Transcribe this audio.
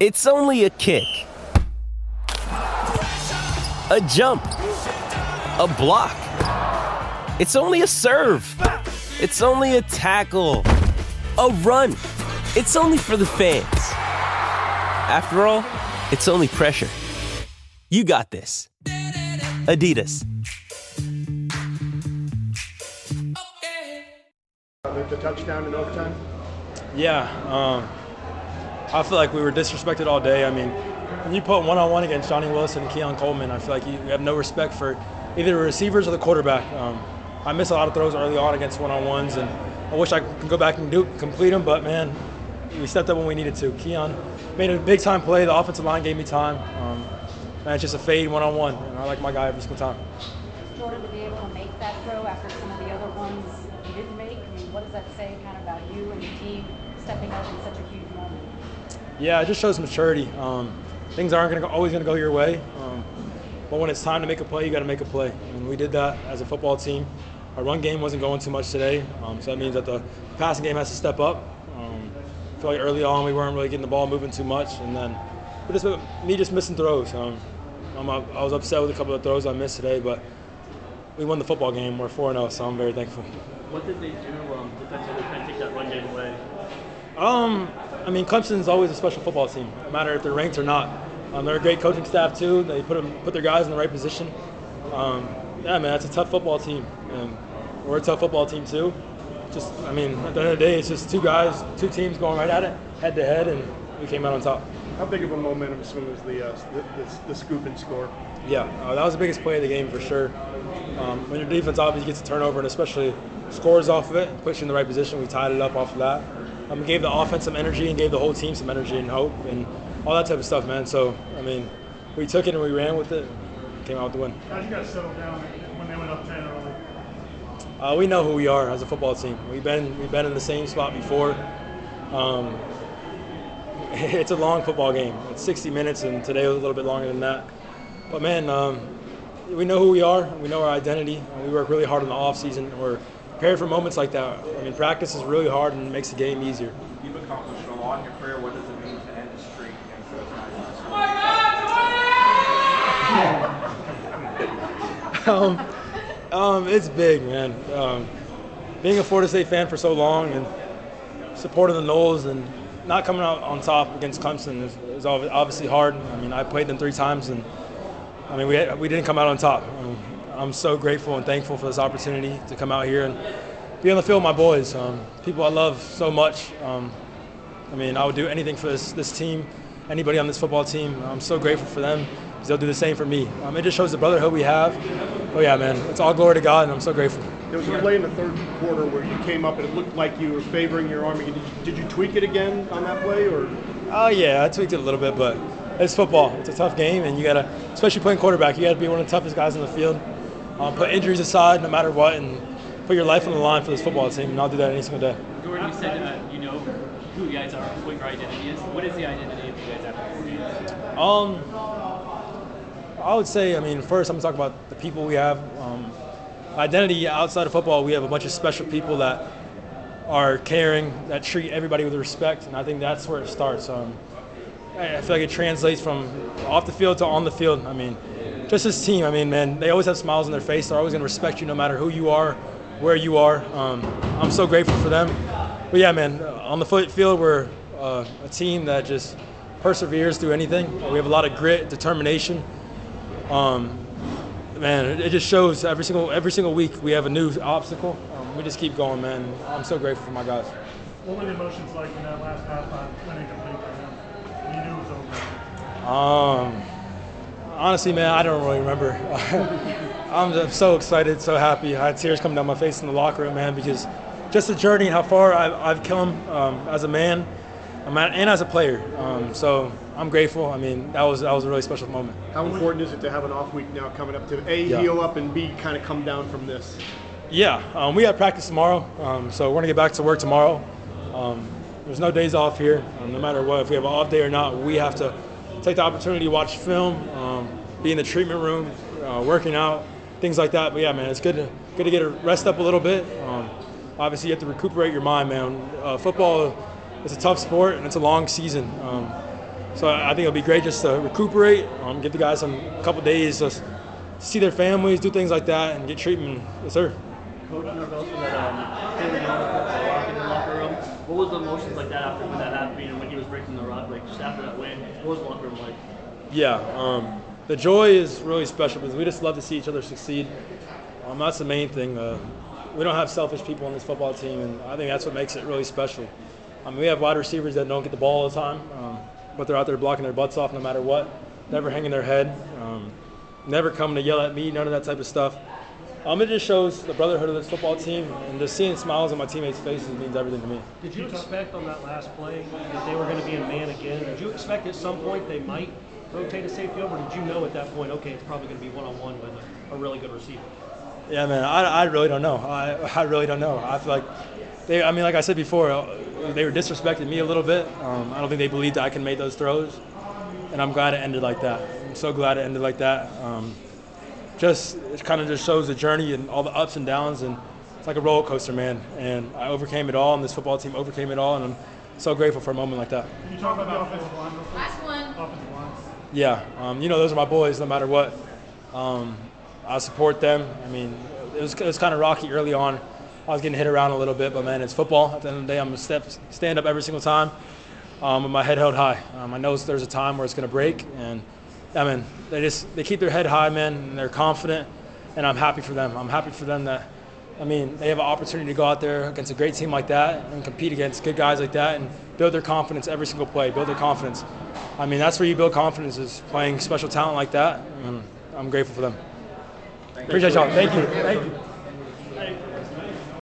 It's only a kick. A jump. A block. It's only a serve. It's only a tackle. A run. It's only for the fans. After all, it's only pressure. You got this. Adidas. The touchdown in overtime? Yeah, um, I feel like we were disrespected all day. I mean, when you put one on one against Johnny Wilson and Keon Coleman, I feel like you have no respect for either the receivers or the quarterback. Um, I missed a lot of throws early on against one on ones, and I wish I could go back and do complete them, but man, we stepped up when we needed to. Keon made a big time play. The offensive line gave me time. Um, man, it's just a fade one on one, and I like my guy every single time. Jordan to be able to make that throw after some of the other ones you didn't make? I mean, what does that say kind of about you and the team stepping up in such a huge moment? Yeah, it just shows maturity. Um, things aren't gonna go, always going to go your way, um, but when it's time to make a play, you got to make a play, and we did that as a football team. Our run game wasn't going too much today, um, so that means that the passing game has to step up. Um, I feel like early on we weren't really getting the ball moving too much, and then just me just missing throws. Um, I'm, I was upset with a couple of throws I missed today, but we won the football game. We're 4 0, so I'm very thankful. What did they do um, defensively to kind of take that run game away? Um, I mean, Clemson's always a special football team, no matter if they're ranked or not. Um, they're a great coaching staff too. They put them, put their guys in the right position. Um, yeah, man, that's a tough football team, and we're a tough football team too. Just, I mean, at the end of the day, it's just two guys, two teams going right at it, head to head, and we came out on top. How big of a momentum swing was the, uh, the, the, the scoop and score? Yeah, uh, that was the biggest play of the game for sure. Um, when your defense obviously gets a turnover and especially scores off of it, puts you in the right position, we tied it up off of that. Um, gave the offense some energy and gave the whole team some energy and hope and all that type of stuff, man. So, I mean, we took it and we ran with it, came out with the win. How did you guys settle down when they went up 10 early? Uh, we know who we are as a football team. We've been we've been in the same spot before. Um, it's a long football game. It's 60 minutes, and today was a little bit longer than that. But man, um, we know who we are. We know our identity. We work really hard in the off season. We're prepared for moments like that. I mean, practice is really hard and makes the game easier. You've accomplished a lot in your career. What does it mean to end the streak against those guys? um, um, it's big, man. Um, being a Florida State fan for so long and supporting the Noles and not coming out on top against Clemson is, is obviously hard. I mean, I played them three times, and I mean, we, had, we didn't come out on top. I mean, I'm so grateful and thankful for this opportunity to come out here and be on the field with my boys. Um, people I love so much. Um, I mean, I would do anything for this, this team, anybody on this football team. I'm so grateful for them because they'll do the same for me. Um, it just shows the brotherhood we have. Oh yeah, man, it's all glory to God, and I'm so grateful. There was a play in the third quarter where you came up and it looked like you were favoring your Army. Did you, did you tweak it again on that play, or? Oh yeah, I tweaked it a little bit, but it's football. It's a tough game, and you gotta, especially playing quarterback, you gotta be one of the toughest guys on the field. Um, put injuries aside, no matter what, and put your life on the line for this football team. And I'll do that any single day. Jordan, you said uh, you know who you guys are, what your identity is. What is the identity of you guys after games? Um, I would say, I mean, first I'm gonna talk about the people we have. Um, identity outside of football, we have a bunch of special people that are caring, that treat everybody with respect, and I think that's where it starts. Um, I feel like it translates from off the field to on the field. I mean, just this team. I mean, man, they always have smiles on their face. They're always going to respect you no matter who you are, where you are. Um, I'm so grateful for them. But yeah, man, on the field, we're uh, a team that just perseveres through anything. We have a lot of grit, determination. Um, man, it, just shows every single every single week we have a new obstacle. Um, we just keep going, man. I'm so grateful for my guys. What were the emotions like in that last half on winning for You knew it was over. Um, honestly, man, I don't really remember. I'm just so excited, so happy. I had tears coming down my face in the locker room, man, because just the journey and how far I've, I've come um, as a man, and as a player. Um, so I'm grateful. I mean, that was that was a really special moment. How important is it to have an off week now coming up to A, Yeah. heal up, and B, kind of come down from this? Yeah, um, we have practice tomorrow, um, so we're gonna get back to work tomorrow. Um, there's no days off here, um, no matter what. If we have an off day or not, we have to take the opportunity to watch film, um, be in the treatment room, uh, working out, things like that. But yeah, man, it's good to good to get a rest up a little bit. Um, obviously, you have to recuperate your mind, man. Uh, football is a tough sport and it's a long season. Um, so I think it'll be great just to recuperate, um, give the guys some couple days to see their families, do things like that, and get treatment. Yes, sir. Coach Norvell said that um, Taylor Young put the in the locker room. What was the emotions like that after when that happened and when he was breaking the rock, like just after that win? What was the locker room like? Yeah, um, the joy is really special because we just love to see each other succeed. Um, that's the main thing. Uh, we don't have selfish people on this football team, and I think that's what makes it really special. I mean, we have wide receivers that don't get the ball all the time, um, but they're out there blocking their butts off no matter what, never hanging their head, um, never coming to yell at me, none of that type of stuff. Um, it just shows the brotherhood of this football team, and just seeing smiles on my teammates' faces means everything to me. Did you expect on that last play that they were going to be in man again? Did you expect at some point they might rotate a safety over? Did you know at that point, okay, it's probably going to be one on one with a, a really good receiver? Yeah, man, I, I really don't know. I, I really don't know. I feel like they, I mean, like I said before, uh, they were disrespecting me a little bit. Um, I don't think they believed that I can make those throws, and I'm glad it ended like that. I'm so glad it ended like that. Um, just it kind of just shows the journey and all the ups and downs, and it's like a roller coaster, man. And I overcame it all, and this football team overcame it all, and I'm so grateful for a moment like that. Can you talk about the offensive line? Last one. Offensive line. Yeah, um, you know those are my boys, no matter what. Um, I support them. I mean, it was, it was kind of rocky early on. I was getting hit around a little bit, but man, it's football. At the end of the day, I'm gonna step, stand up every single time um, with my head held high. Um, I know there's a time where it's gonna break, and I mean, they just they keep their head high, man, and they're confident, and I'm happy for them. I'm happy for them that. I mean, they have an opportunity to go out there against a great team like that and compete against good guys like that and build their confidence every single play, build their confidence. I mean, that's where you build confidence is playing special talent like that, and I'm grateful for them. Appreciate y'all. Thank you. Thank you.